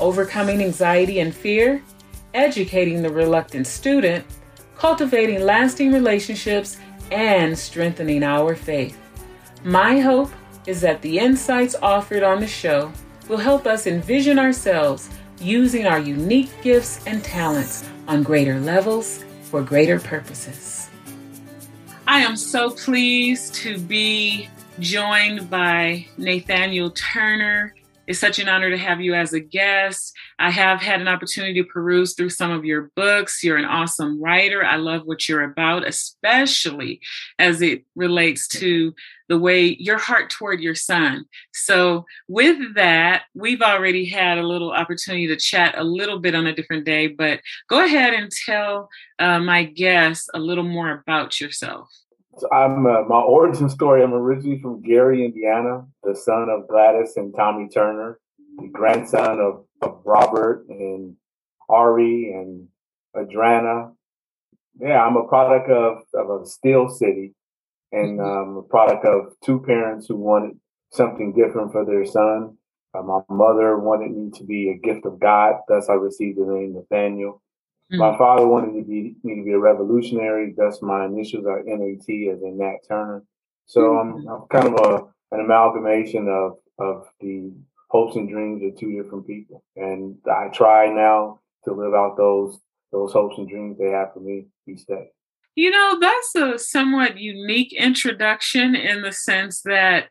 overcoming anxiety and fear, educating the reluctant student, cultivating lasting relationships, and strengthening our faith. My hope is that the insights offered on the show will help us envision ourselves using our unique gifts and talents on greater levels for greater purposes. I am so pleased to be joined by Nathanial Turner. It's such an honor to have you as a guest. I have had an opportunity to peruse through some of your books. You're an awesome writer. I love what you're about, especially as it relates to the way your heart toward your son. So, with that, we've already had a little opportunity to chat a little bit on a different day, but go ahead and tell uh, my guests a little more about yourself. So I'm uh, my origin story. I'm originally from Gary, Indiana, the son of Gladys and Tommy Turner, the grandson of, of Robert and Ari and Adrana. Yeah, I'm a product of, of a steel city and mm-hmm. um, a product of two parents who wanted something different for their son. Uh, my mother wanted me to be a gift of God, thus I received the name Nathanial. Mm-hmm. My father wanted to be, me to be a revolutionary. Thus, my initials are NAT as in Nat Turner. So mm-hmm. I'm, I'm, kind of a, an amalgamation of, of the hopes and dreams of two different people. And I try now to live out those those hopes and dreams they have for me each day. You know, that's a somewhat unique introduction in the sense that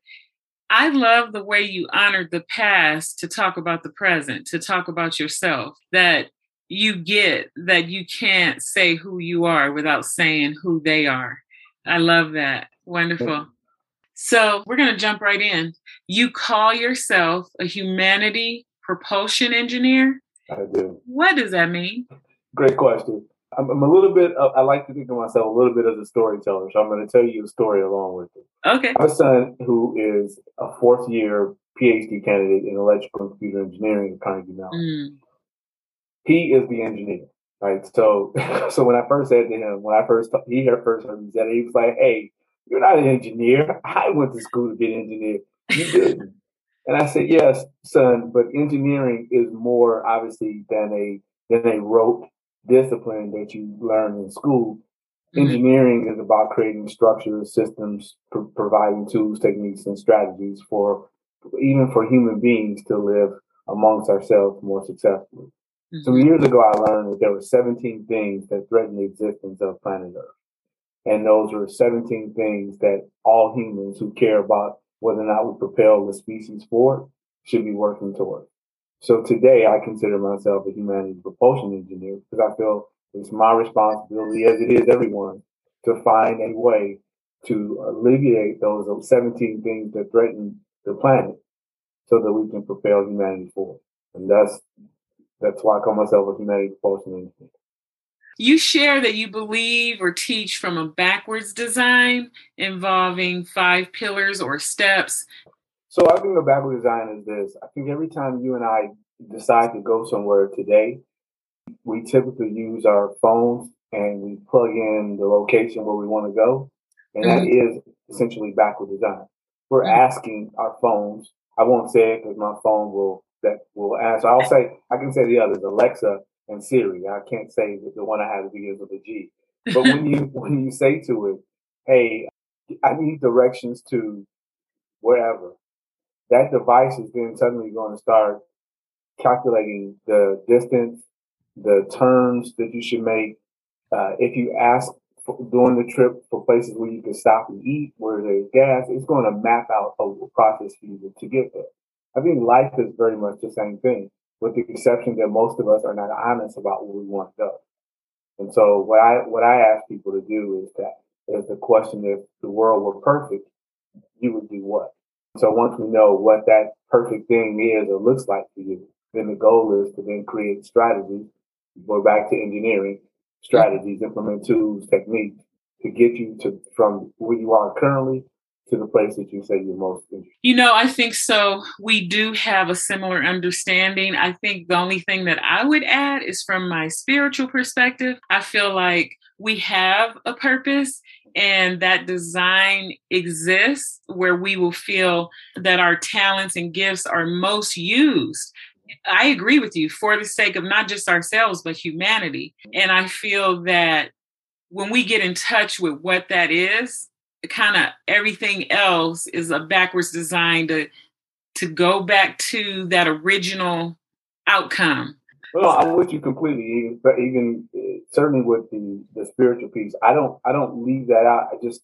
I love the way you honored the past to talk about the present, to talk about yourself. That you get that you can't say who you are without saying who they are. I love that. Wonderful. So we're going to jump right in. You call yourself a humanity propulsion engineer? I do. What does that mean? Great question. I'm, I'm a little bit, I like to think of myself a little bit as a storyteller. So I'm going to tell you a story along with it. Okay. My son, who is a fourth year PhD candidate in electrical and computer engineering at Carnegie Mellon. Mm he is the engineer, right? So, so when I first said to him, when I first he heard first heard me said he was like, "Hey, you're not an engineer. I went to school to be an engineer. You didn't." and I said, "Yes, son, but engineering is more obviously than a than a rote discipline that you learn in school. Mm-hmm. Engineering is about creating structures, systems, pr- providing tools, techniques, and strategies for even for human beings to live amongst ourselves more successfully. Mm-hmm. Some years ago, I learned that there were 17 things that threaten the existence of planet Earth. And those were 17 things that all humans who care about whether or not we propel the species forward should be working toward. So today, I consider myself a humanities propulsion engineer because I feel it's my responsibility, as it is everyone, to find a way to alleviate those 17 things that threaten the planet so that we can propel humanity forward. And that's that's why I call myself a propulsion engineer. You share that you believe or teach from a backwards design involving five pillars or steps. So I think the backward design is this. I think every time you and I decide to go somewhere today, we typically use our phones and we plug in the location where we want to go. And mm-hmm. that is essentially backward design. We're mm-hmm. asking our phones. I won't say it because my phone will that will answer. I'll say I can say the others, Alexa and Siri. I can't say the, the one I have to begins with a G. But when you when you say to it, "Hey, I need directions to wherever," that device is then suddenly going to start calculating the distance, the turns that you should make. Uh, if you ask for, during the trip for places where you can stop and eat, where there's gas, it's going to map out a process for you to get there. I think life is very much the same thing, with the exception that most of us are not honest about where we want to go. And so what I what I ask people to do is that is the question if the world were perfect, you would do what? So once we know what that perfect thing is or looks like for you, then the goal is to then create strategies go back to engineering strategies, implement tools, techniques to get you to from where you are currently to the place that you say you're most interested? You know, I think so. We do have a similar understanding. I think the only thing that I would add is from my spiritual perspective, I feel like we have a purpose and that design exists where we will feel that our talents and gifts are most used. I agree with you for the sake of not just ourselves, but humanity. And I feel that when we get in touch with what that is, kind of everything else is a backwards design to to go back to that original outcome. Well, I'm with you completely. But even uh, certainly with the the spiritual piece, I don't I don't leave that out. I just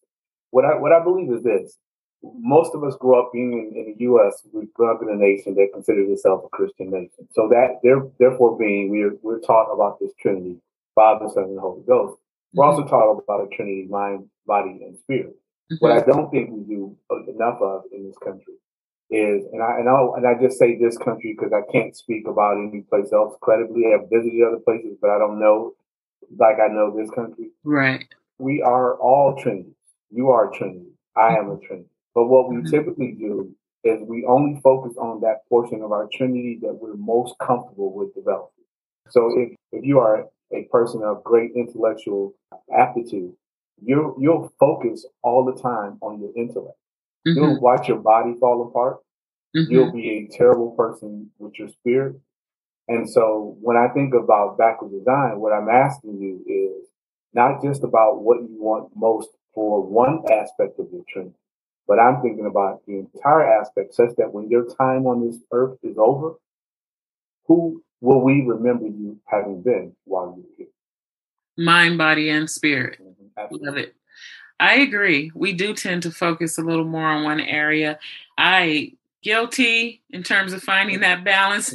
what I what I believe is this: most of us grew up being in, in the U.S. We grew up in a nation that considers itself a Christian nation. So that there, therefore, being we're we're taught about this Trinity, Father, Son, and Holy Ghost. We're also mm-hmm. taught about a Trinity, mind, body, and spirit. Mm-hmm. What I don't think we do enough of in this country is, and I and I and I just say this country because I can't speak about any place else credibly. I've visited other places, but I don't know like I know this country. Right. We are all Trinity. You are a Trinity. I am a Trinity. But what we mm-hmm. typically do is we only focus on that portion of our Trinity that we're most comfortable with developing. So if, if you are a person of great intellectual aptitude, you you'll focus all the time on your intellect. Mm-hmm. You'll watch your body fall apart. Mm-hmm. You'll be a terrible person with your spirit. And so when I think about backward design, what I'm asking you is not just about what you want most for one aspect of your training, but I'm thinking about the entire aspect such that when your time on this earth is over, who will we remember you having been while you were here? Mind, body, and spirit. Absolutely. Love it. I agree. We do tend to focus a little more on one area. I guilty in terms of finding that balance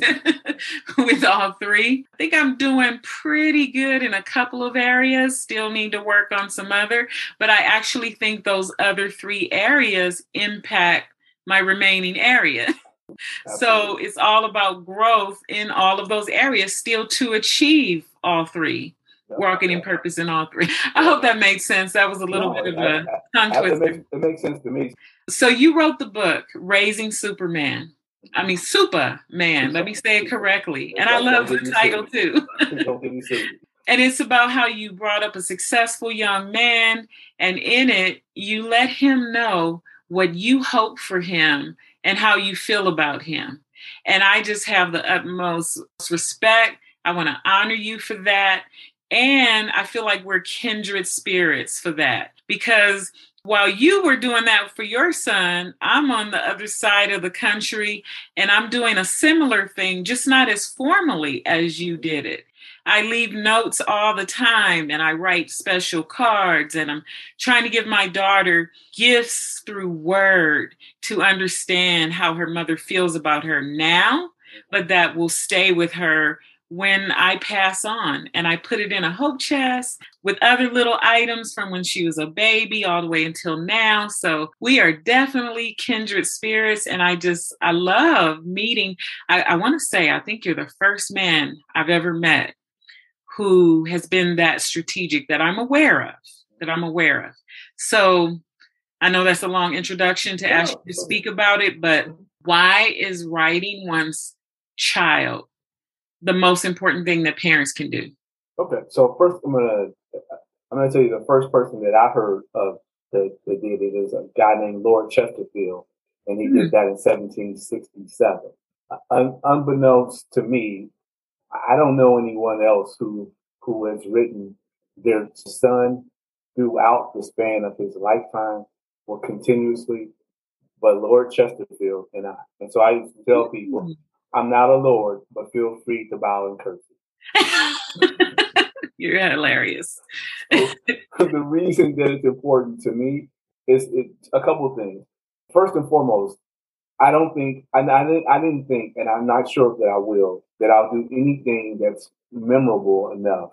with all three. I think I'm doing pretty good in a couple of areas, still need to work on some other, but I actually think those other three areas impact my remaining area. So it's all about growth in all of those areas still to achieve all three walking in purpose in all three. I hope that makes sense. That was a little no, bit of a tongue twister. It makes, it makes sense to me. So you wrote the book, Raising Superman. I mean, Supaman. Let me say it correctly. And I love the title too. and it's about how you brought up a successful young man, and in it, you let him know what you hope for him and how you feel about him. And I just have the utmost respect. I want to honor you for that. And I feel like we're kindred spirits for that because while you were doing that for your son, I'm on the other side of the country and I'm doing a similar thing, just not as formally as you did it. I leave notes all the time and I write special cards and I'm trying to give my daughter gifts through word to understand how her mother feels about her now, but that will stay with her when I pass on. And I put it in a hope chest with other little items from when she was a baby all the way until now. So we are definitely kindred spirits. And I just, I love meeting. I, I want to say, I think you're the first man I've ever met who has been that strategic that I'm aware of, that I'm aware of. So I know that's a long introduction to ask you to speak about it, but mm-hmm. why is writing one's child the most important thing that parents can do? Okay, so first I'm gonna I'm gonna tell you the first person that I heard of that, that did it is a guy named Lord Chesterfield, and he mm-hmm. did that in 1767. Un- unbeknownst to me, I don't know anyone else who who has written their son throughout the span of his lifetime or continuously, but Lord Chesterfield and I. And so I used to tell people, mm-hmm. I'm not a lord, but feel free to bow and curtsy. You're hilarious. the reason that it's important to me is it, a couple of things. First and foremost, I don't think, I, I, didn't, I didn't think, and I'm not sure that I will, that I'll do anything that's memorable enough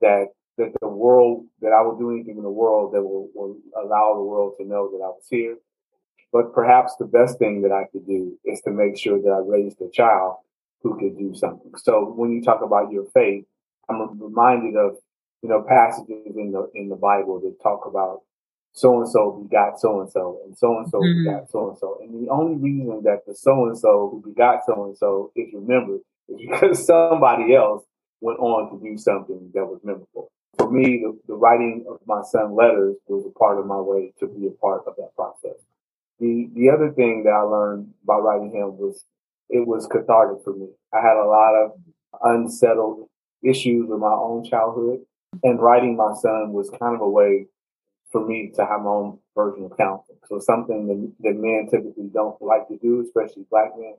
that that the world, that I will do anything in the world that will, will allow the world to know that I was here but perhaps the best thing that I could do is to make sure that I raised a child who could do something. So when you talk about your faith, I'm reminded of you know passages in the in the Bible that talk about so and so mm-hmm. begot so and so, and so and so begot so and so. And the only reason that the so and so who begot so and so is remembered is because somebody else went on to do something that was memorable. For me, the, the writing of my son letters was a part of my way to be a part of that process. The the other thing that I learned by writing him was it was cathartic for me. I had a lot of unsettled issues with my own childhood, and writing my son was kind of a way for me to have my own version of counseling. So something that, that men typically don't like to do, especially black men.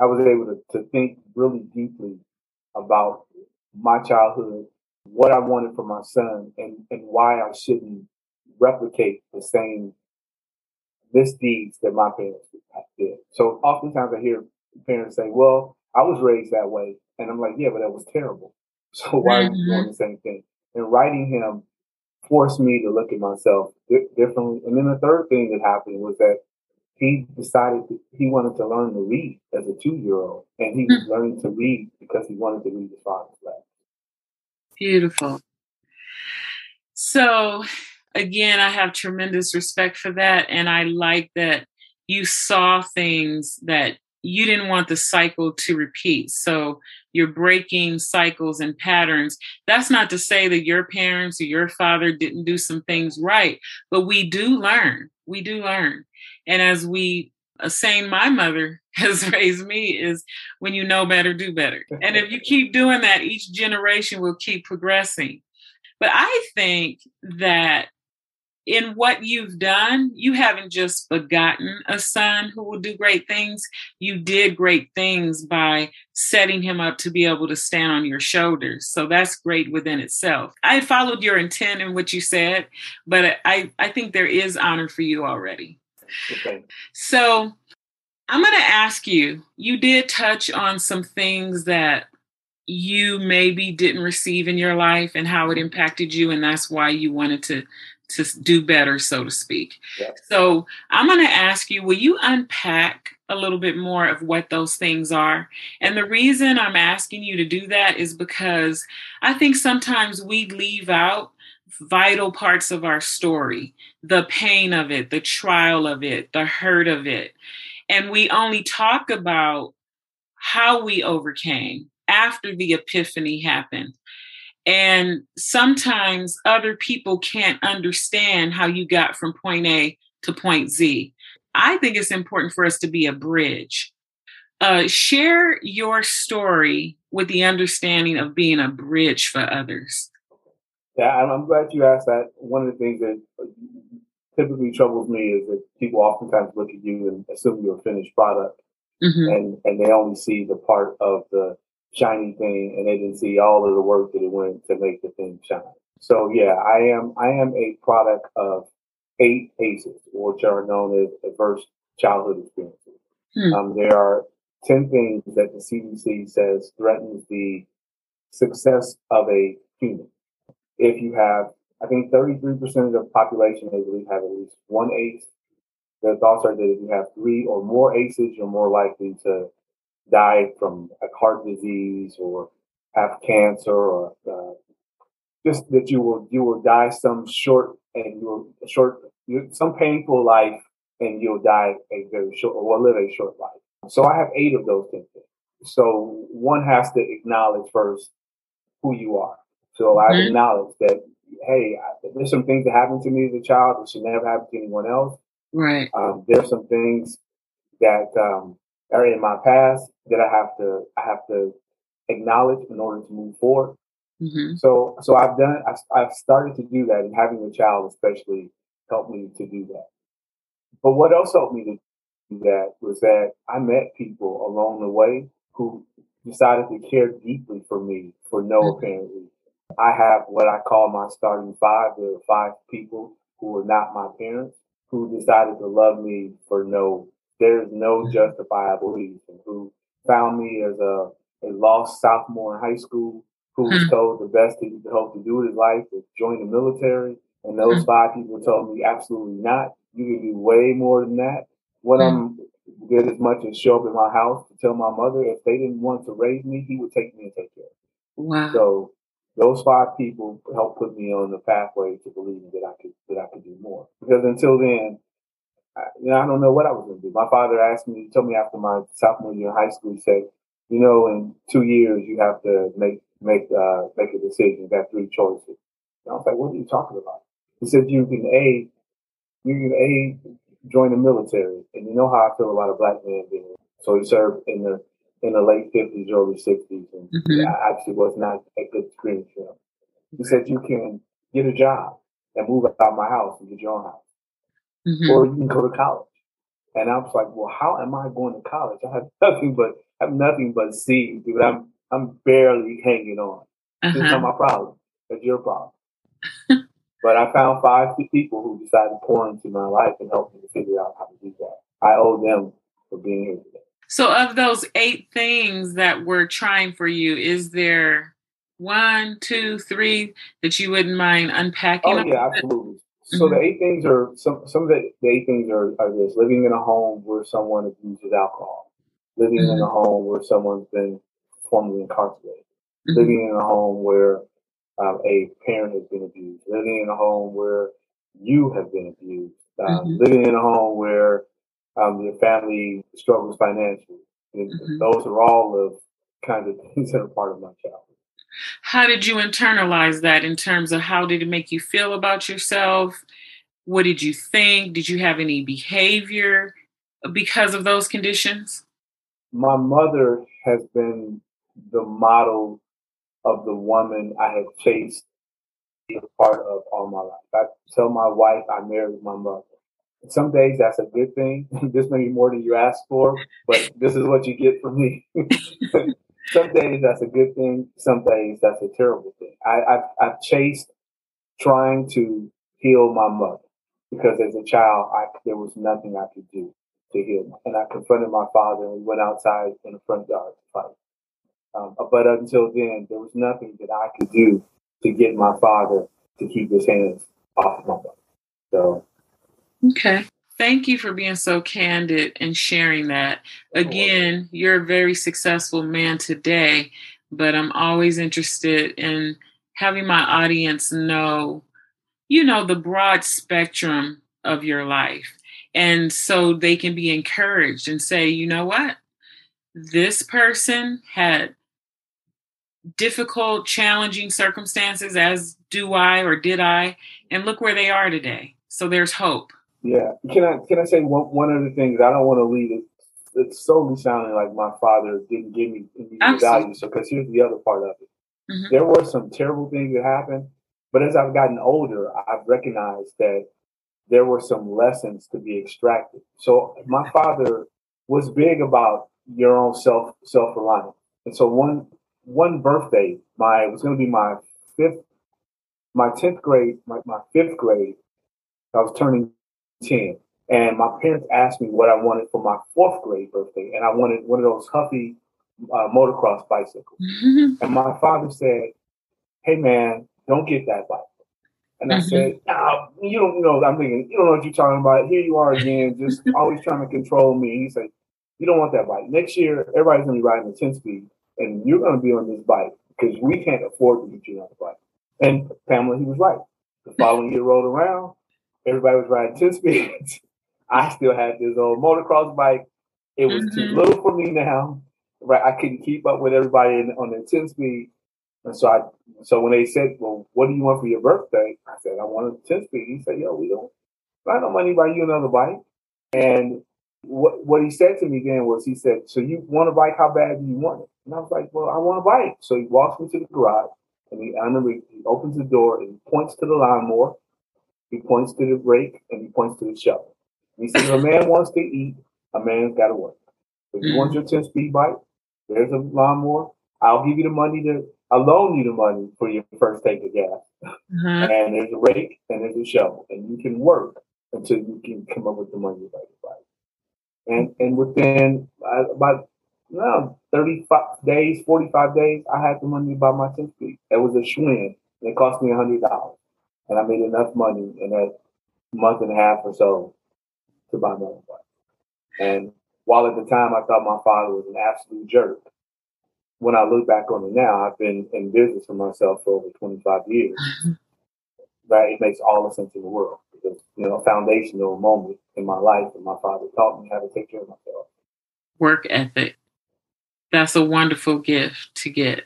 I was able to, to think really deeply about my childhood, what I wanted for my son, and, and why I shouldn't replicate the same misdeeds that my parents did. So oftentimes I hear parents say, Well, I was raised that way. And I'm like, Yeah, but that was terrible. So why mm-hmm. are you doing the same thing? And writing him forced me to look at myself di- differently. And then the third thing that happened was that he decided he wanted to learn to read as a two year old, and he was hmm. learning to read because he wanted to read his father's letter. Beautiful. So, again, I have tremendous respect for that, and I like that you saw things that you didn't want the cycle to repeat. So you're breaking cycles and patterns. That's not to say that your parents or your father didn't do some things right, but we do learn. We do learn. And as we, a saying my mother has raised me is when you know better, do better. And if you keep doing that, each generation will keep progressing. But I think that in what you've done, you haven't just begotten a son who will do great things. You did great things by setting him up to be able to stand on your shoulders. So that's great within itself. I followed your intent in what you said, but I, I think there is honor for you already. Okay. So I'm going to ask you you did touch on some things that you maybe didn't receive in your life and how it impacted you and that's why you wanted to to do better so to speak yeah. so i'm going to ask you will you unpack a little bit more of what those things are and the reason i'm asking you to do that is because i think sometimes we leave out vital parts of our story the pain of it, the trial of it, the hurt of it. And we only talk about how we overcame after the epiphany happened. And sometimes other people can't understand how you got from point A to point Z. I think it's important for us to be a bridge. Uh, share your story with the understanding of being a bridge for others. Yeah, I'm glad you asked that. One of the things that typically troubles me is that people oftentimes look at you and assume you're a finished product, mm-hmm. and and they only see the part of the shiny thing, and they didn't see all of the work that it went to make the thing shine. So yeah, I am I am a product of eight ACEs, which are known as adverse childhood experiences. Hmm. Um, there are ten things that the CDC says threatens the success of a human if you have, I think 33% of the population, they believe, have at least one ACE. The thoughts are that if you have three or more ACEs, you're more likely to die from a heart disease or have cancer or uh, just that you will you will die some short and you will short some painful life and you'll die a very short or will live a short life. So I have eight of those things. So one has to acknowledge first who you are. So I mm-hmm. acknowledge that, hey, there's some things that happened to me as a child that should never happen to anyone else. Right. Um, there's some things that um, are in my past that I have to I have to acknowledge in order to move forward. Mm-hmm. So so I've done I've, I've started to do that, and having a child especially helped me to do that. But what else helped me to do that was that I met people along the way who decided to care deeply for me for no mm-hmm. apparent reason. I have what I call my starting five. There are five people who were not my parents who decided to love me for no, there's no justifiable reason, who found me as a, a lost sophomore in high school who was mm-hmm. told the best thing he could hope to do with his life was join the military. And those mm-hmm. five people told me absolutely not. You can do way more than that. What I'm did as much as show up in my house to tell my mother if they didn't want to raise me, he would take me and take care of me. Wow. So those five people helped put me on the pathway to believing that I could that I could do more. Because until then, I, you know, I don't know what I was going to do. My father asked me, he told me after my sophomore year in high school, he said, "You know, in two years you have to make make uh, make a decision. You have three choices." And I was like, "What are you talking about?" He said, "You can a you can a join the military, and you know how I feel about a black man being." So he served in the in the late fifties, early sixties, and mm-hmm. I actually was not a good screen for him. He said you can get a job and move out of my house and get your own house, mm-hmm. or you can go to college. And I was like, well, how am I going to college? I have nothing but I have nothing but C, dude. I'm I'm barely hanging on. Uh-huh. It's not my problem. It's your problem. but I found five people who decided to pour into my life and help me to figure out how to do that. I owe them for being here today. So, of those eight things that were trying for you, is there one, two, three that you wouldn't mind unpacking? Oh, yeah, absolutely. So mm-hmm. the eight things are some some of the, the eight things are, are this living in a home where someone abuses alcohol, living mm-hmm. in a home where someone's been formerly incarcerated, mm-hmm. living in a home where um, a parent has been abused, living in a home where you have been abused, um, mm-hmm. living in a home where um, your family struggles financially. Mm-hmm. Those are all the kinds of things that are part of my childhood. How did you internalize that in terms of how did it make you feel about yourself? What did you think? Did you have any behavior because of those conditions? My mother has been the model of the woman I have chased a part of all my life. I tell my wife I married my mother some days that's a good thing. this may be more than you asked for, but this is what you get from me. some days that's a good thing. Some days that's a terrible thing. I, I've, I've chased trying to heal my mother because as a child, I, there was nothing I could do to heal. Me. And I confronted my father and we went outside in the front yard to fight. Um, but until then, there was nothing that I could do to get my father to keep his hands off of my mother. So Okay. Thank you for being so candid and sharing that. Again, you're a very successful man today, but I'm always interested in having my audience know, you know, the broad spectrum of your life. And so they can be encouraged and say, you know what? This person had difficult, challenging circumstances, as do I or did I, and look where they are today. So there's hope. Yeah. Can I can I say one one of the things I don't want to leave it it's solely sounding like my father didn't give me any value. So because here's the other part of it. Mm-hmm. There were some terrible things that happened, but as I've gotten older, I've recognized that there were some lessons to be extracted. So my father was big about your own self self reliance. And so one one birthday, my it was gonna be my fifth my tenth grade, my, my fifth grade, I was turning 10. And my parents asked me what I wanted for my fourth grade birthday. And I wanted one of those Huffy uh, motocross bicycles. Mm-hmm. And my father said, Hey, man, don't get that bike. And mm-hmm. I said, nah, You don't know. I'm thinking, You don't know what you're talking about. Here you are again, just always trying to control me. He said, You don't want that bike. Next year, everybody's going to be riding a 10 speed, and you're going to be on this bike because we can't afford to get you on the bike. And Pamela, he was right. The following year rolled around, everybody was riding 10 speeds. I still had this old motocross bike. It was mm-hmm. too little for me now. Right, I couldn't keep up with everybody in, on their 10 speed. And so I, so when they said, "Well, what do you want for your birthday?" I said, "I want a 10 speed." He said, "Yo, we don't, I don't money buy you another bike." And what what he said to me then was, he said, "So you want a bike? How bad do you want it?" And I was like, "Well, I want a bike." So he walks me to the garage, and he, I remember he opens the door and he points to the lawnmower, he points to the rake and he points to the shovel. He says, if a man wants to eat, a man's got to work. If you mm-hmm. want your 10 speed bike, there's a lawnmower. I'll give you the money to, I'll loan you the money for your first tank of gas. Mm-hmm. And there's a rake and there's a shovel. And you can work until you can come up with the money to buy your bike. And, and within uh, about no, 35 days, 45 days, I had the money to buy my 10 speed. It was a Schwinn. And it cost me $100 and I made enough money in that month and a half or so to buy my own bike. And while at the time I thought my father was an absolute jerk, when I look back on it now, I've been in business for myself for over 25 years. Mm-hmm. right? It makes all the sense in the world because, you know, a foundational moment in my life and my father taught me how to take care of myself. Work ethic. That's a wonderful gift to get.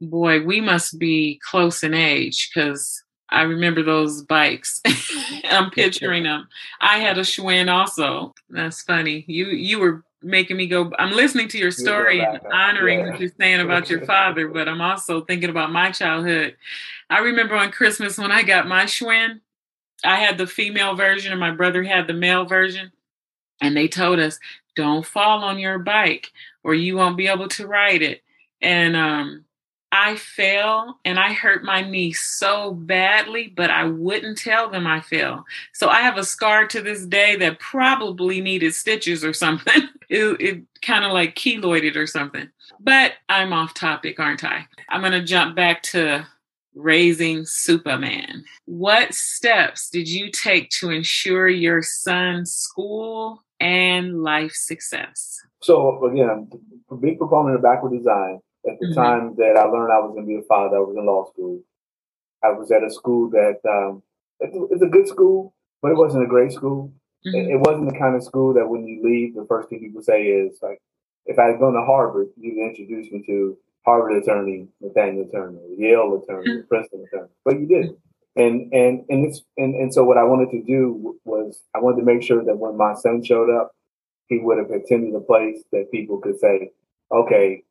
Boy, we must be close in age because I remember those bikes. I'm picturing them. I had a Schwinn also. That's funny. You you were making me go. I'm listening to your story and honoring yeah. what you're saying about your father, but I'm also thinking about my childhood. I remember on Christmas when I got my Schwinn, I had the female version and my brother had the male version. And they told us, don't fall on your bike or you won't be able to ride it. And um, I fell and I hurt my knee so badly, but I wouldn't tell them I fell. So I have a scar to this day that probably needed stitches or something. it, it kind of like keloided or something. But I'm off topic, aren't I? I'm going to jump back to raising Supaman. What steps did you take to ensure your son's school and life success? So, again, a big proponent of backward design at the mm-hmm. time that I learned I was going to be a father, I was in law school. I was at a school that um, it's a good school, but it wasn't a great school. Mm-hmm. It, wasn't the kind of school that when you leave, the first thing people say is like, if I had gone to Harvard, you'd introduce me to Harvard attorney Nathanial Turner, Yale attorney, mm-hmm. Princeton attorney, but you didn't. And and and it's and, and so what I wanted to do was I wanted to make sure that when my son showed up, he would have attended a place that people could say, okay,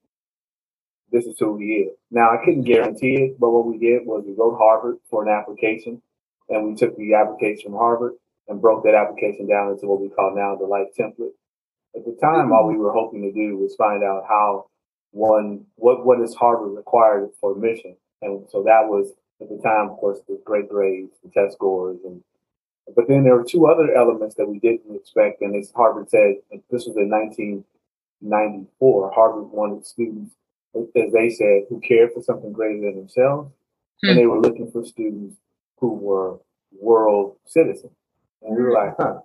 this is who he is. Now, I couldn't guarantee it, but what we did was we wrote Harvard for an application, and we took the application from Harvard and broke that application down into what we call now the life template. At the time, all we were hoping to do was find out how one what what is Harvard required for admission, and so that was at the time, of course, the great grades, the test scores, and but then there were two other elements that we didn't expect, and as Harvard said, this was in 1994. Harvard wanted students as they said, who cared for something greater than themselves. Hmm. And they were looking for students who were world citizens. And we were like, huh.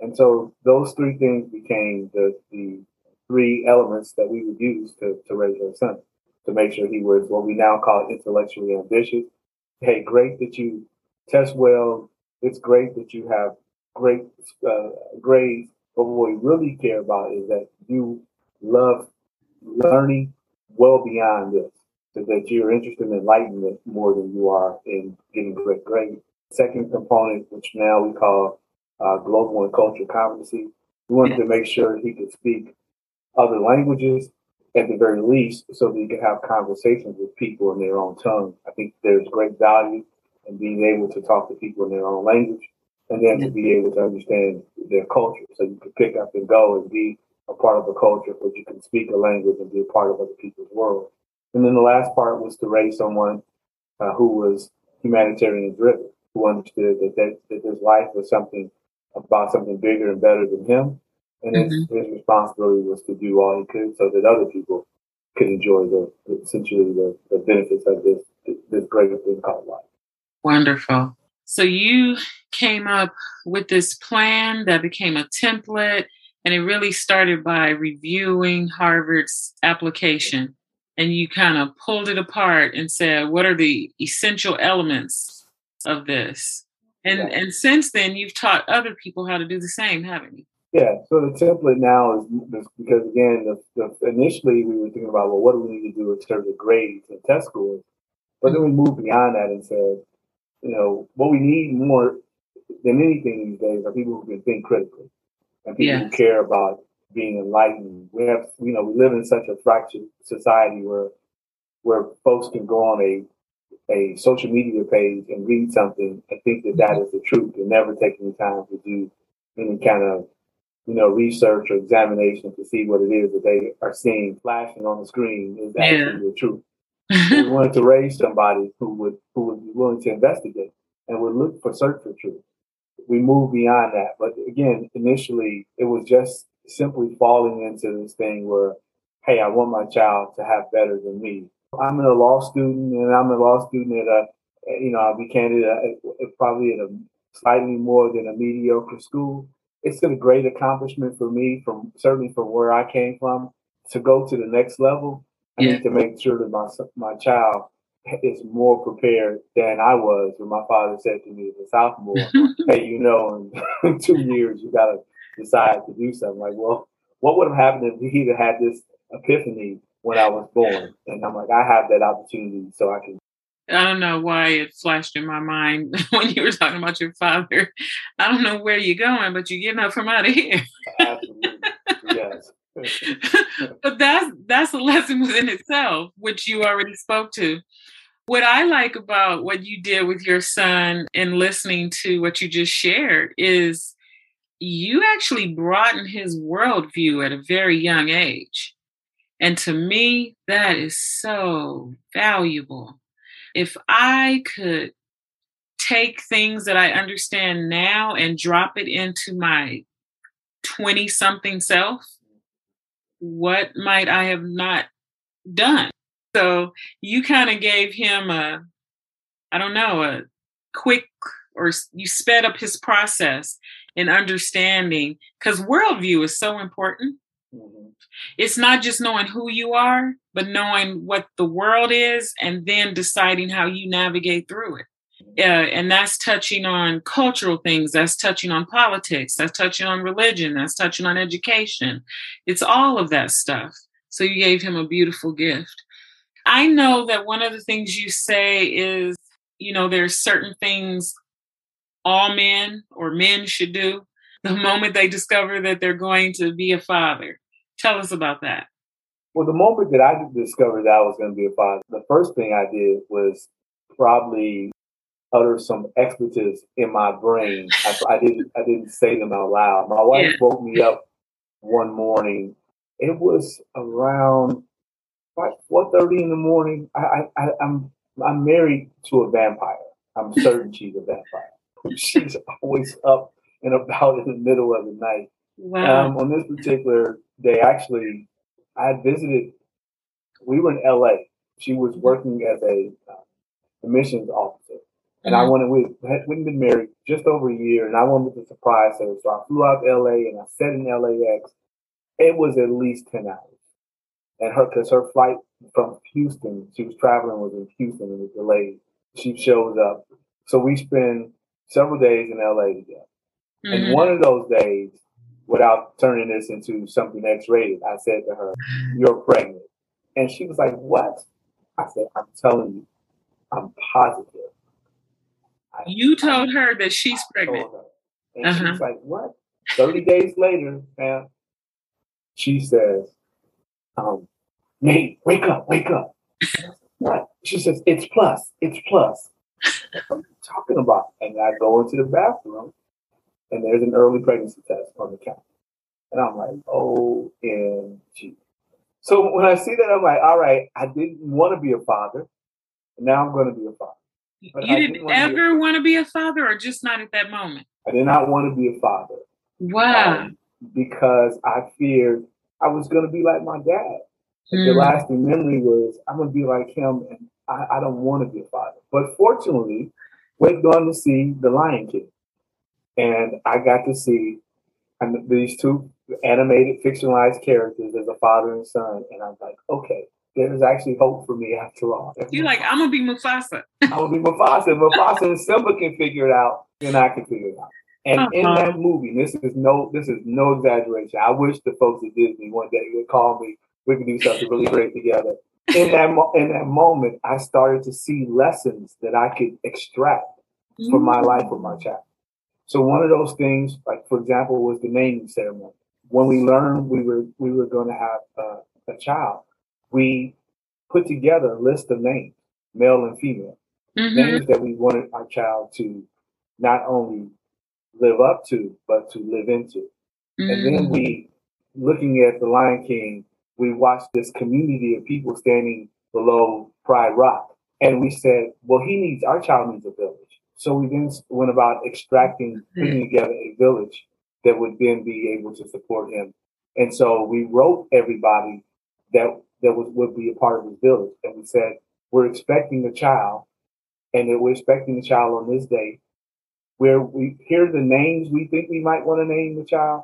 And so those three things became the, the three elements that we would use to, to raise our son, to make sure he was what we now call intellectually ambitious. Hey, great that you test well. It's great that you have great uh, grades. But what we really care about is that you love learning well beyond this, so that you're interested in enlightenment more than you are in getting great grades. Second component, which now we call uh, global and cultural competency, we wanted to make sure he could speak other languages at the very least, so that he could have conversations with people in their own tongue. I think there's great value in being able to talk to people in their own language, and then to be able to understand their culture, so you can pick up and go and be a part of a culture where you can speak a language and be a part of other people's world. And then the last part was to raise someone uh, who was humanitarian driven, who understood that, that, that his life was something about something bigger and better than him. And mm-hmm. his, his, responsibility was to do all he could so that other people could enjoy the, essentially the, the benefits of this this greater thing called life. Wonderful. So you came up with this plan that became a template and it really started by reviewing Harvard's application. And you kind of pulled it apart and said, what are the essential elements of this? And yeah. and since then, you've taught other people how to do the same, haven't you? Yeah. So the template now is, because again, the, the, initially we were thinking about well, what do we need to do in terms of grades and test scores, but then we moved beyond that and said, you know, what we need more than anything these days are people who can think critically and people who care about being enlightened. We have, you know, we live in such a fractured society where where folks can go on a a social media page and read something and think that that is the truth and never take any time to do any kind of you know research or examination to see what it is that they are seeing flashing on the screen is actually yeah. the truth. we wanted to raise somebody who would who would be willing to investigate and would look for search for truth we moved beyond that. But again, initially, it was just simply falling into this thing where, hey, I want my child to have better than me. I'm a law student, and I'm a law student at a, you know, I'll be candid, uh, probably at a slightly more than a mediocre school. It's been a great accomplishment for me, from certainly from where I came from, to go to the next level I yeah. need to make sure that my my child is more prepared than I was when my father said to me as a sophomore, "Hey, you know, in, two years you got to decide to do something." Like, well, what would have happened if he had had this epiphany when I was born? And I'm like, I have that opportunity, so I can. I don't know why it flashed in my mind when you were talking about your father. I don't know where you're going, but you're getting up from out of here. Absolutely. Yes. but that's that's a lesson within itself, which you already spoke to. What I like about what you did with your son and listening to what you just shared is you actually broaden his worldview at a very young age. And to me, that is so valuable. If I could take things that I understand now and drop it into my 20 something self, what might I have not done? So you kind of gave him a, I don't know, a quick, or you sped up his process in understanding, because worldview is so important. Mm-hmm. It's not just knowing who you are, but knowing what the world is and then deciding how you navigate through it. Uh, and that's touching on cultural things, that's touching on politics, that's touching on religion, that's touching on education. It's all of that stuff. So you gave him a beautiful gift. I know that one of the things you say is, you know, there's certain things all men or men should do the moment they discover that they're going to be a father. Tell us about that. Well, the moment that I discovered that I was going to be a father, the first thing I did was probably utter some expletives in my brain. I, I didn't I didn't say them out loud. My wife yeah. woke me up one morning. It was around like four thirty in the morning. I, I I'm I'm married to a vampire. I'm certain she's a vampire. She's always up and about in the middle of the night. Wow. Um, on this particular day, actually, I visited. We were in L.A. She was working as a uh, admissions officer, and mm-hmm. I wanted we hadn't been married just over a year, and I wanted to surprise her. So I flew out to LA and I sat in LAX. It was at least ten hours, and her because her flight from Houston, she was traveling was in Houston and was delayed. She shows up, so we spend several days in LA together. Mm-hmm. And one of those days, without turning this into something X-rated, I said to her, "You're pregnant," and she was like, "What?" I said, "I'm telling you, I'm positive." You told her that she's pregnant. And uh-huh. she's like, what? 30 days later, man, she says, um, Nate, wake up, wake up. what? She says, it's plus, it's plus. What are you talking about? And I go into the bathroom and there's an early pregnancy test on the counter. And I'm like, OMG. So when I see that, I'm like, all right, I didn't want to be a father. And now I'm going to be a father. But you didn't, didn't ever want to be a father, or just not at that moment? I did not want to be a father. Wow. Um, because I feared I was going to be like my dad. Mm. The lasting memory was I'm going to be like him, and I, I don't want to be a father. But fortunately, went on to see The Lion King, and I got to see these two animated fictionalized characters as a father and son, and I'm like, okay, there's actually hope for me after all. You're like, I'm gonna be Mufasa. I'm gonna be Mufasa. Mufasa and Simba can figure it out, and I can figure it out. And uh-huh. in that movie, this is no this is no exaggeration. I wish the folks at Disney one day would call me. We could do something really great together. In that mo- in that moment, I started to see lessons that I could extract mm-hmm. from my life with my child. So one of those things, like for example, was the naming ceremony. When we learned we were we were going to have a child, we put together a list of names, male and female, mm-hmm. names that we wanted our child to not only live up to, but to live into. Mm-hmm. And then mm. we, looking at the Lion King, we watched this community of people standing below Pride Rock. And we said, well, he needs, our child needs a village. So we then went about extracting, putting mm-hmm. together a village that would then be able to support him. And so we wrote everybody that that was, would be a part of his village. And we said, we're expecting a child and that we're expecting a child on this day where we hear the names we think we might want to name the child,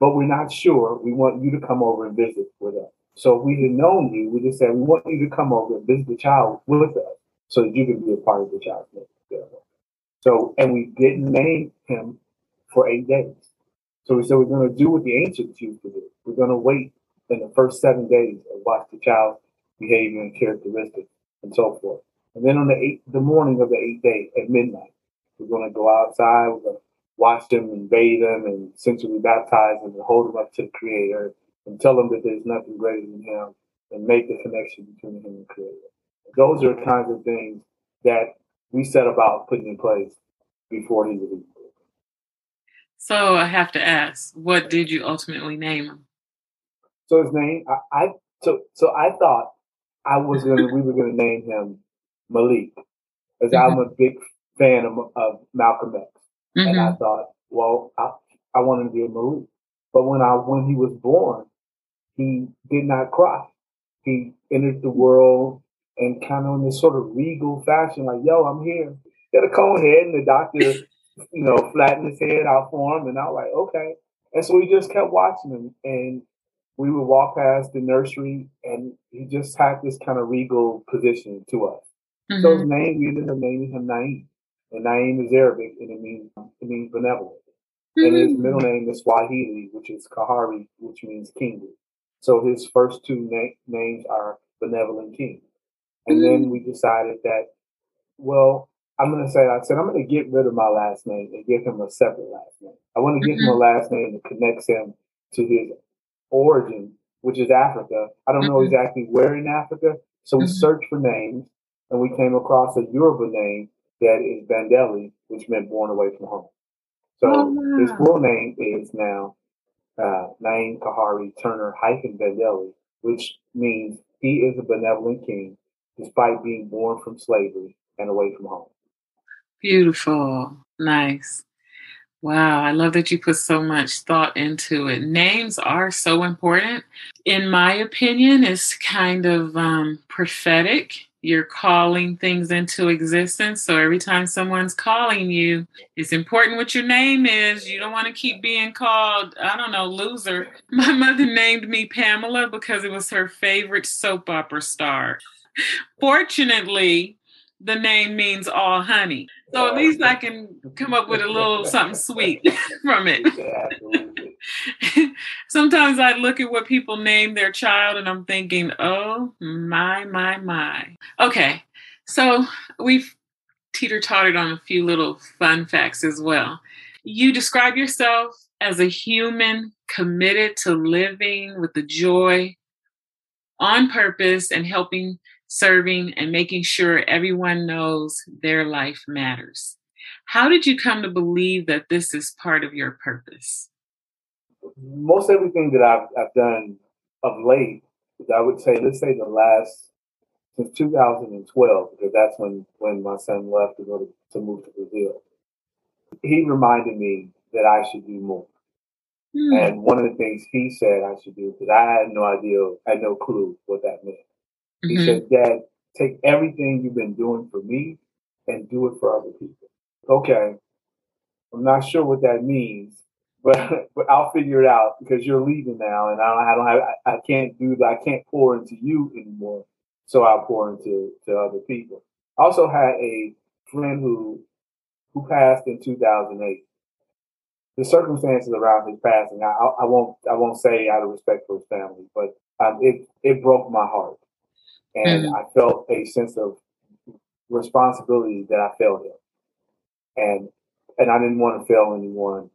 but we're not sure. We want you to come over and visit with us. So if we had known you, we just said, we want you to come over and visit the child with us so that you can be a part of the child's life. So, and we didn't name him for eight days. So we said, we're going to do what the ancients used to do. We're going to wait in the first seven days and watch the child's behavior and characteristics and so forth. And then on the eight, the morning of the eighth day at midnight, we're going to go outside. We're going to wash them and bathe them and essentially baptize them and hold them up to the Creator and tell them that there's nothing greater than Him and make the connection between Him and Creator. Those are the kinds of things that we set about putting in place before He was So I have to ask, what did you ultimately name him? So his name, I, I so so I thought I was gonna we were gonna name him Malik, because mm-hmm. I'm a big fan of, of Malcolm X, mm-hmm. and I mm-hmm. thought, well, I I wanted to be a Malik, but when I when he was born, he did not cry. He entered the world and kind of in this sort of regal fashion, like, "Yo, I'm here." He had a cone head, and the doctor, you know, flattened his head out for him, and I was like, "Okay." And so we just kept watching him, and we would walk past the nursery, and he just had this kind of regal position to us. Mm-hmm. So his mm-hmm. name, we ended up naming him Naeem. And Naeem is Arabic and it means it means benevolent. Mm-hmm. And his mm-hmm. middle name is Swahili, which is Kahari, which means kingly. So his first two na- names are benevolent king. And mm-hmm. then we decided that, well, I'm gonna say I said I'm gonna get rid of my last name and give him a separate last name. I want to give him a mm-hmm. last name that connects him to his origin, which is Africa. I don't know exactly where in Africa. So we searched for names and we came across a Yoruba name that is Bandele, which meant born away from home. So oh, wow. his full name is now uh, Naeem Kahari Turner hyphen Bandele, which means he is a benevolent king despite being born from slavery and away from home. Beautiful. Nice. Wow, I love that you put so much thought into it. Names are so important. In my opinion, it's kind of um, prophetic you're calling things into existence. So every time someone's calling you, it's important what your name is. You don't want to keep being called, I don't know, loser. My mother named me Pamela because it was her favorite soap opera star. Fortunately, the name means all honey. So at least I can come up with a little something sweet from it. Sometimes I look at what people name their child and I'm thinking, oh my, my, my. Okay, so we've teeter tottered on a few little fun facts as well. You describe yourself as a human committed to living with the joy on purpose and helping, serving, and making sure everyone knows their life matters. How did you come to believe that this is part of your purpose? Most everything that I've, I've done of late, I would say, let's say the last since 2012, because that's when when my son left to go to, to move to Brazil. He reminded me that I should do more. Mm. And one of the things he said I should do, because I had no idea, I had no clue what that meant. Mm-hmm. He said, Dad, take everything you've been doing for me and do it for other people. Okay. I'm not sure what that means, but but I'll figure it out because you're leaving now, and I don't, I don't have, I, I can't do that. I can't pour into you anymore, so I'll pour into to other people. I also had a friend who who passed in 2008. The circumstances around his passing, I, I won't I won't say out of respect for his family, but um, it it broke my heart, and mm-hmm. I felt a sense of responsibility that I failed him, and and I didn't want to fail anyone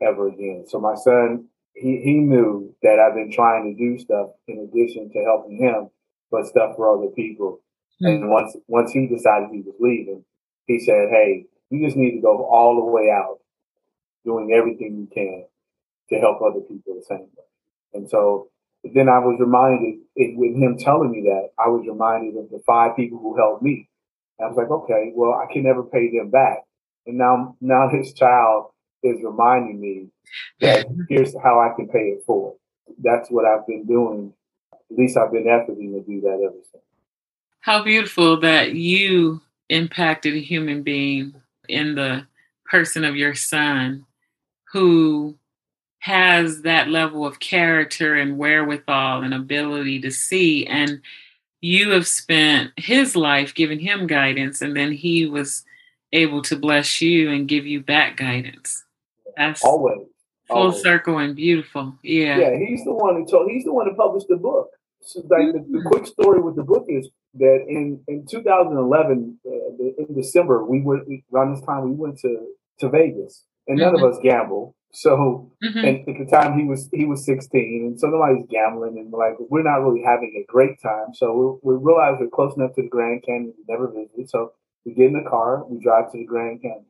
ever again. So my son, he, he knew that I've been trying to do stuff in addition to helping him, but stuff for other people. Mm-hmm. And once once he decided he was leaving, he said, "Hey, you just need to go all the way out, doing everything you can to help other people the same way." And so then I was reminded, it, with him telling me that, I was reminded of the five people who helped me. And I was like, okay, well, I can never pay them back. And now, now his child is reminding me that here's how I can pay it forward. That's what I've been doing. At least I've been efforting to do that ever since. How beautiful that you impacted a human being in the person of your son who has that level of character and wherewithal and ability to see. And you have spent his life giving him guidance, and then he was able to bless you and give you back guidance. That's always full always. circle and beautiful. Yeah. Yeah, he's the one who told. He's the one who published the book. So like mm-hmm. the, the, quick story with the book is that in in 2011, uh, in December, we went around this time we went to to Vegas, and none mm-hmm. of us gamble. So, mm-hmm. and at the time he was he was 16, and so nobody's gambling, and like we're not really having a great time. So we, we realize we're close enough to the Grand Canyon we never visited. So we get in the car, we drive to the Grand Canyon.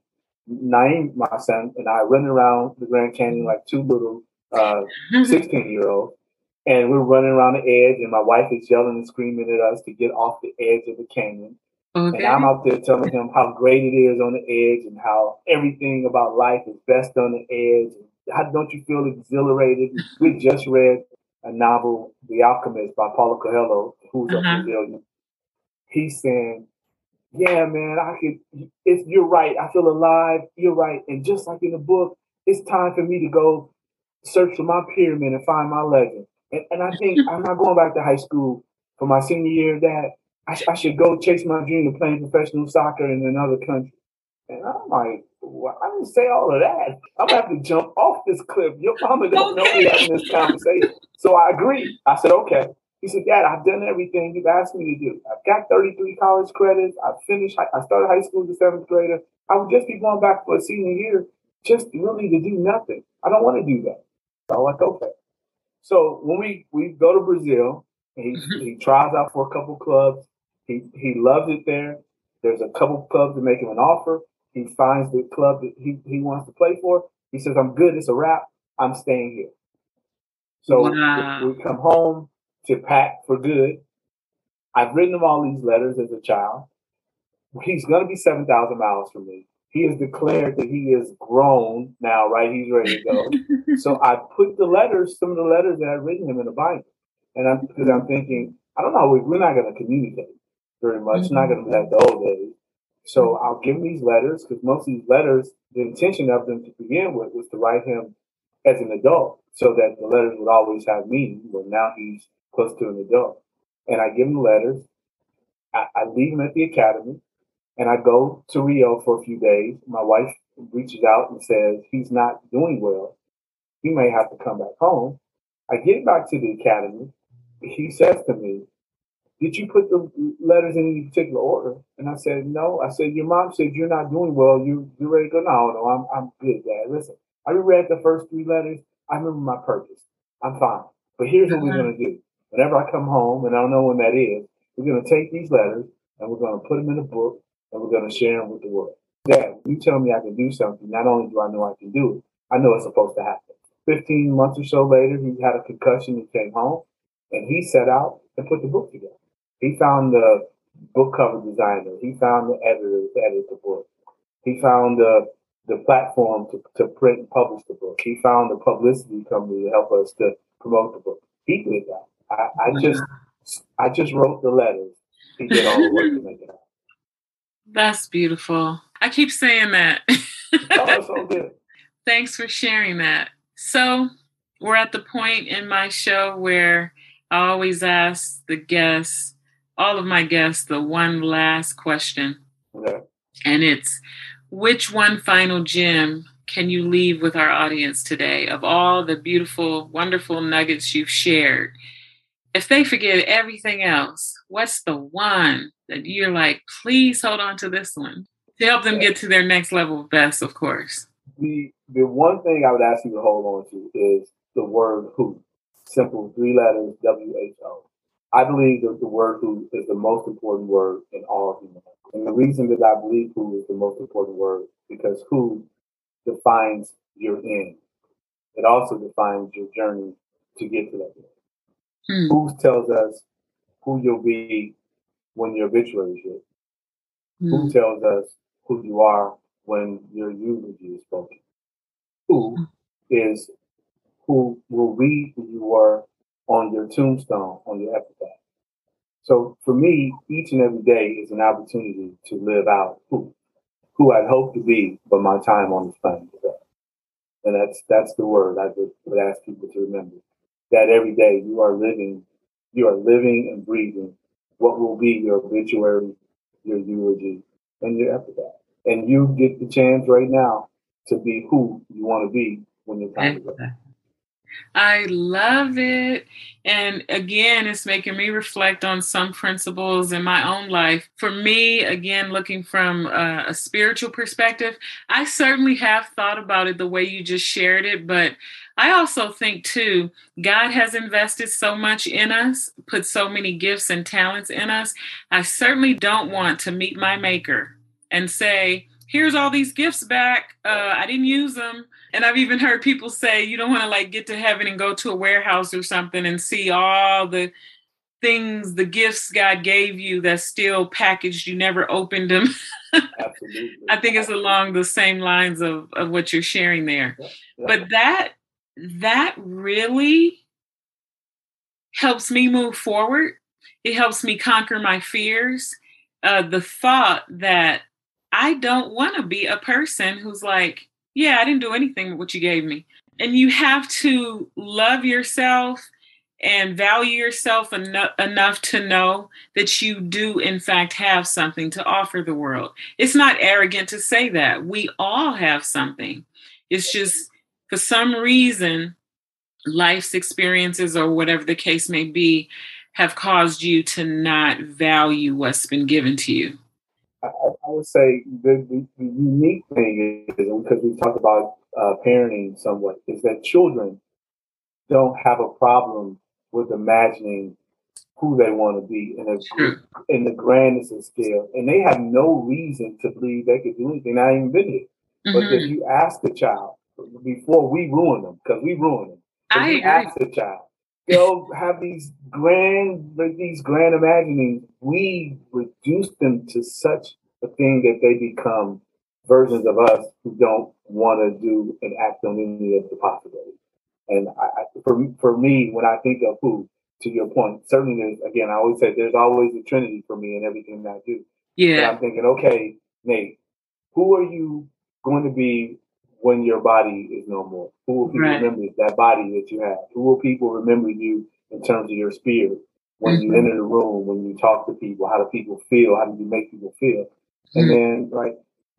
Naeem, my son, and I run around the Grand Canyon like two little uh, 16 year olds. And we're running around the edge, and my wife is yelling and screaming at us to get off the edge of the canyon. Okay. And I'm out there telling him how great it is on the edge and how everything about life is best on the edge. How don't you feel exhilarated? we just read a novel, The Alchemist by Paulo Coelho, who's uh-huh. a Brazilian. He's saying, yeah, man, I could, it's, you're right. I feel alive. You're right. And just like in the book, it's time for me to go search for my pyramid and find my legend. And, and I think I'm not going back to high school for my senior year. That I, sh- I should go chase my dream of playing professional soccer in another country. And I'm like, well, I didn't say all of that. I'm gonna have to jump off this cliff. Your mama don't okay. know me having this conversation. So I agree. I said, okay. He said, Dad, I've done everything you've asked me to do. I've got 33 college credits. I've finished. I started high school as a seventh grader. I would just be going back for a senior year, just really to do nothing. I don't want to do that. So I'm like, okay. So when we we go to Brazil, he mm-hmm. he tries out for a couple clubs. He he loves it there. There's a couple clubs that make him an offer. He finds the club that he, he wants to play for. He says, "I'm good. It's a wrap. I'm staying here." So wow. we, we come home to pack for good. I've written him all these letters as a child. He's going to be seven thousand miles from me he has declared that he is grown now, right? He's ready to go. so I put the letters, some of the letters that I've written him in the Bible. And I'm because I'm thinking, I don't know, we're not going to communicate very much. Mm-hmm. not going to be like the old days. So I'll give him these letters because most of these letters, the intention of them to begin with was to write him as an adult so that the letters would always have meaning. But now he's close to an adult. And I give him the letters. I, I leave him at the academy and I go to Rio for a few days. My wife reaches out and says he's not doing well. He may have to come back home. I get back to the academy. He says to me, Did you put the letters in any particular order? And I said, No. I said, Your mom said you're not doing well. You you ready to go? No, no, I'm I'm good, Dad. Listen, I read the first three letters. I remember my purpose. I'm fine. But here's what we're uh-huh. gonna do. Whenever I come home, and I don't know when that is, we're gonna take these letters and we're gonna put them in a book and we're going to share them with the world. That you tell me I can do something, not only do I know I can do it, I know it's supposed to happen. 15 months or so later, he had a concussion and came home, and he set out and put the book together. He found the book cover designer. He found the editor to edit the book. He found the the platform to, to print and publish the book. He found the publicity company to help us to promote the book. He did that. I, I just I just wrote the letters. He did all the work to make it happen. That's beautiful. I keep saying that. oh, so good. Thanks for sharing that. So, we're at the point in my show where I always ask the guests, all of my guests, the one last question. Okay. And it's which one final gem can you leave with our audience today of all the beautiful, wonderful nuggets you've shared? If they forget everything else, what's the one that you're like, please hold on to this one to help them get to their next level of best, of course? The the one thing I would ask you to hold on to is the word who. Simple three letters W H O. I believe that the word who is the most important word in all human. And the reason that I believe who is the most important word because who defines your end. It also defines your journey to get to that end. Hmm. Who tells us who you'll be when your obituary is written? Hmm. Who tells us who you are when your eulogy is spoken? Who hmm. is who will read who you were on your tombstone, on your epitaph? So for me, each and every day is an opportunity to live out who, who I'd hope to be, but my time on this planet. And that's that's the word I would, would ask people to remember. That every day you are living, you are living and breathing what will be your obituary, your eulogy, and your epitaph. And you get the chance right now to be who you want to be when your time is. I love it. And again, it's making me reflect on some principles in my own life. For me, again, looking from a, a, spiritual perspective, I certainly have thought about it the way you just shared it. But I also think, too, God has invested so much in us, put so many gifts and talents in us. I certainly don't want to meet my maker and say, here's all these gifts back. Uh, I didn't use them. And I've even heard people say you don't want to like get to heaven and go to a warehouse or something and see all the things, the gifts God gave you that's still packaged. You never opened them. Absolutely. I think it's along the same lines of, of what you're sharing there. But that that really helps me move forward. It helps me conquer my fears. Uh, the thought that I don't want to be a person who's like, yeah, I didn't do anything with what you gave me. And you have to love yourself and value yourself en- enough to know that you do, in fact, have something to offer the world. It's not arrogant to say that. We all have something. It's just for some reason, life's experiences or whatever the case may be have caused you to not value what's been given to you. I, I would say the, the, the, unique thing is because we talk about uh, parenting somewhat is that children don't have a problem with imagining who they want to be in a in the grandest of scale, and they have no reason to believe they could do anything. Not even visit. Mm-hmm. But if you ask the child before we ruin them, because we ruin them, I ask the child, they'll have these grand, these grand imaginings. We reduce them to such a thing that they become versions of us who don't want to do and act on any of the possibilities. And I, for for me, when I think of who, to your point, certainly there's again, I always say there's always a Trinity for me in everything that I do. Yeah. But I'm thinking, okay, Nate, who are you going to be when your body is no more? Who will people right. remember that body that you have? Who will people remember you in terms of your spirit when mm-hmm. you enter the room, when you talk to people? How do people feel? How do you make people feel? Mm-hmm. And then, like,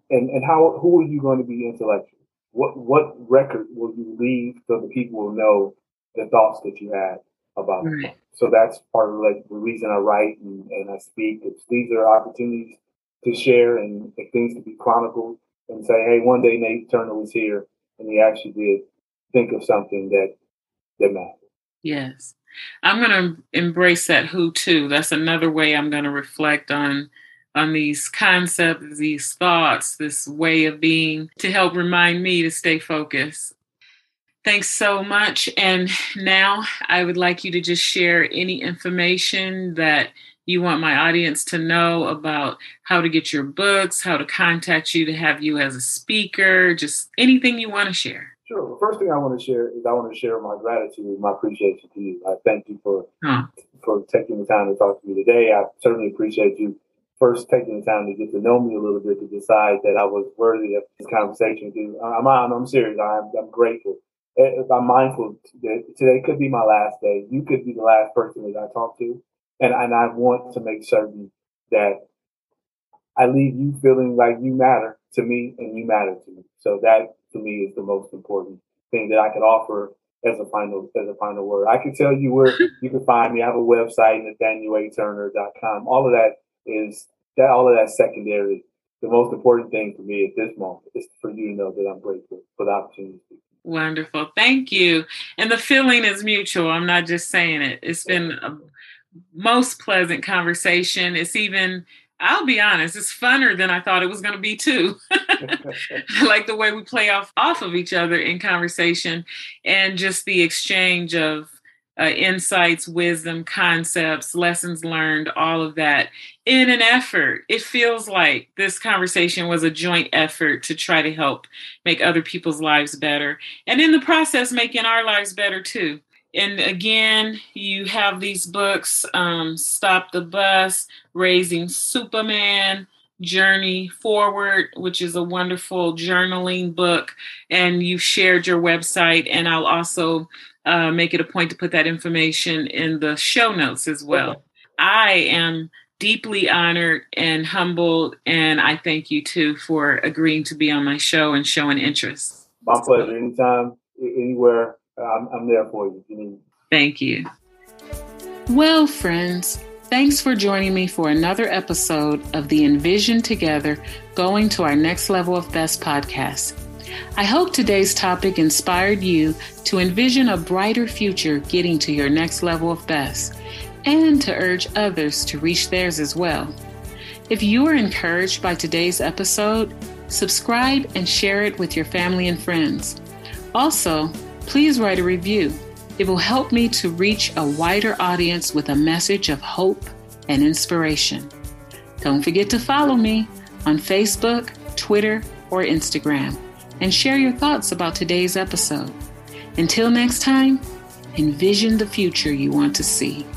and and how who are you going to be intellectual? What what record will you leave so the people will know the thoughts that you had about right. them? So that's part of like the reason I write and, and I speak. It's, these are opportunities to share and, and things to be chronicled and say, hey, one day Nate Turner was here and he actually did think of something that that mattered. Yes. I'm going to embrace that who too. That's another way I'm going to reflect on on these concepts, these thoughts, this way of being to help remind me to stay focused. Thanks so much. And now I would like you to just share any information that you want my audience to know about how to get your books, how to contact you to have you as a speaker, just anything you want to share. Sure. The first thing I want to share is I want to share my gratitude, my appreciation to you. I thank you for huh. for taking the time to talk to me today. I certainly appreciate you first taking the time to get to know me a little bit to decide that I was worthy of this conversation. I'm, I'm, I'm serious. I'm, I'm grateful. Eh, I'm mindful that today could be my last day. You could be the last person that I talk to and and I want to make certain that I leave you feeling like you matter to me and you matter to me. So that to me is the most important thing that I can offer as a final as a final word. I can tell you where you can find me. I have a website, nathanialaturner.com. All of that is that all of that secondary. The most important thing for me at this moment is for you to know that I'm grateful for the opportunity Wonderful. Thank you. And the feeling is mutual. I'm not just saying it. It's been a most pleasant conversation. It's even, I'll be honest, it's funner than I thought it was going to be too. I like the way we play off off of each other in conversation and just the exchange of uh, insights, wisdom, concepts, lessons learned, all of that in an effort. It feels like this conversation was a joint effort to try to help make other people's lives better and in the process, making our lives better too and again, you have these books um, Stop the Bus, Raising Supaman, Journey Forward, which is a wonderful journaling book. And you've shared your website, and I'll also uh, make it a point to put that information in the show notes as well. I am deeply honored and humbled, and I thank you too for agreeing to be on my show and showing interest. My pleasure. Anytime, anywhere, I'm, I'm there for you. you thank you. Well, friends, thanks for joining me for another episode of the Envision Together Going to Our Next Level of Best podcast. I hope today's topic inspired you to envision a brighter future getting to your next level of best and to urge others to reach theirs as well. If you are encouraged by today's episode, subscribe and share it with your family and friends. Also, please write a review. It will help me to reach a wider audience with a message of hope and inspiration. Don't forget to follow me on Facebook, Twitter, or Instagram and share your thoughts about today's episode. Until next time, envision the future you want to see.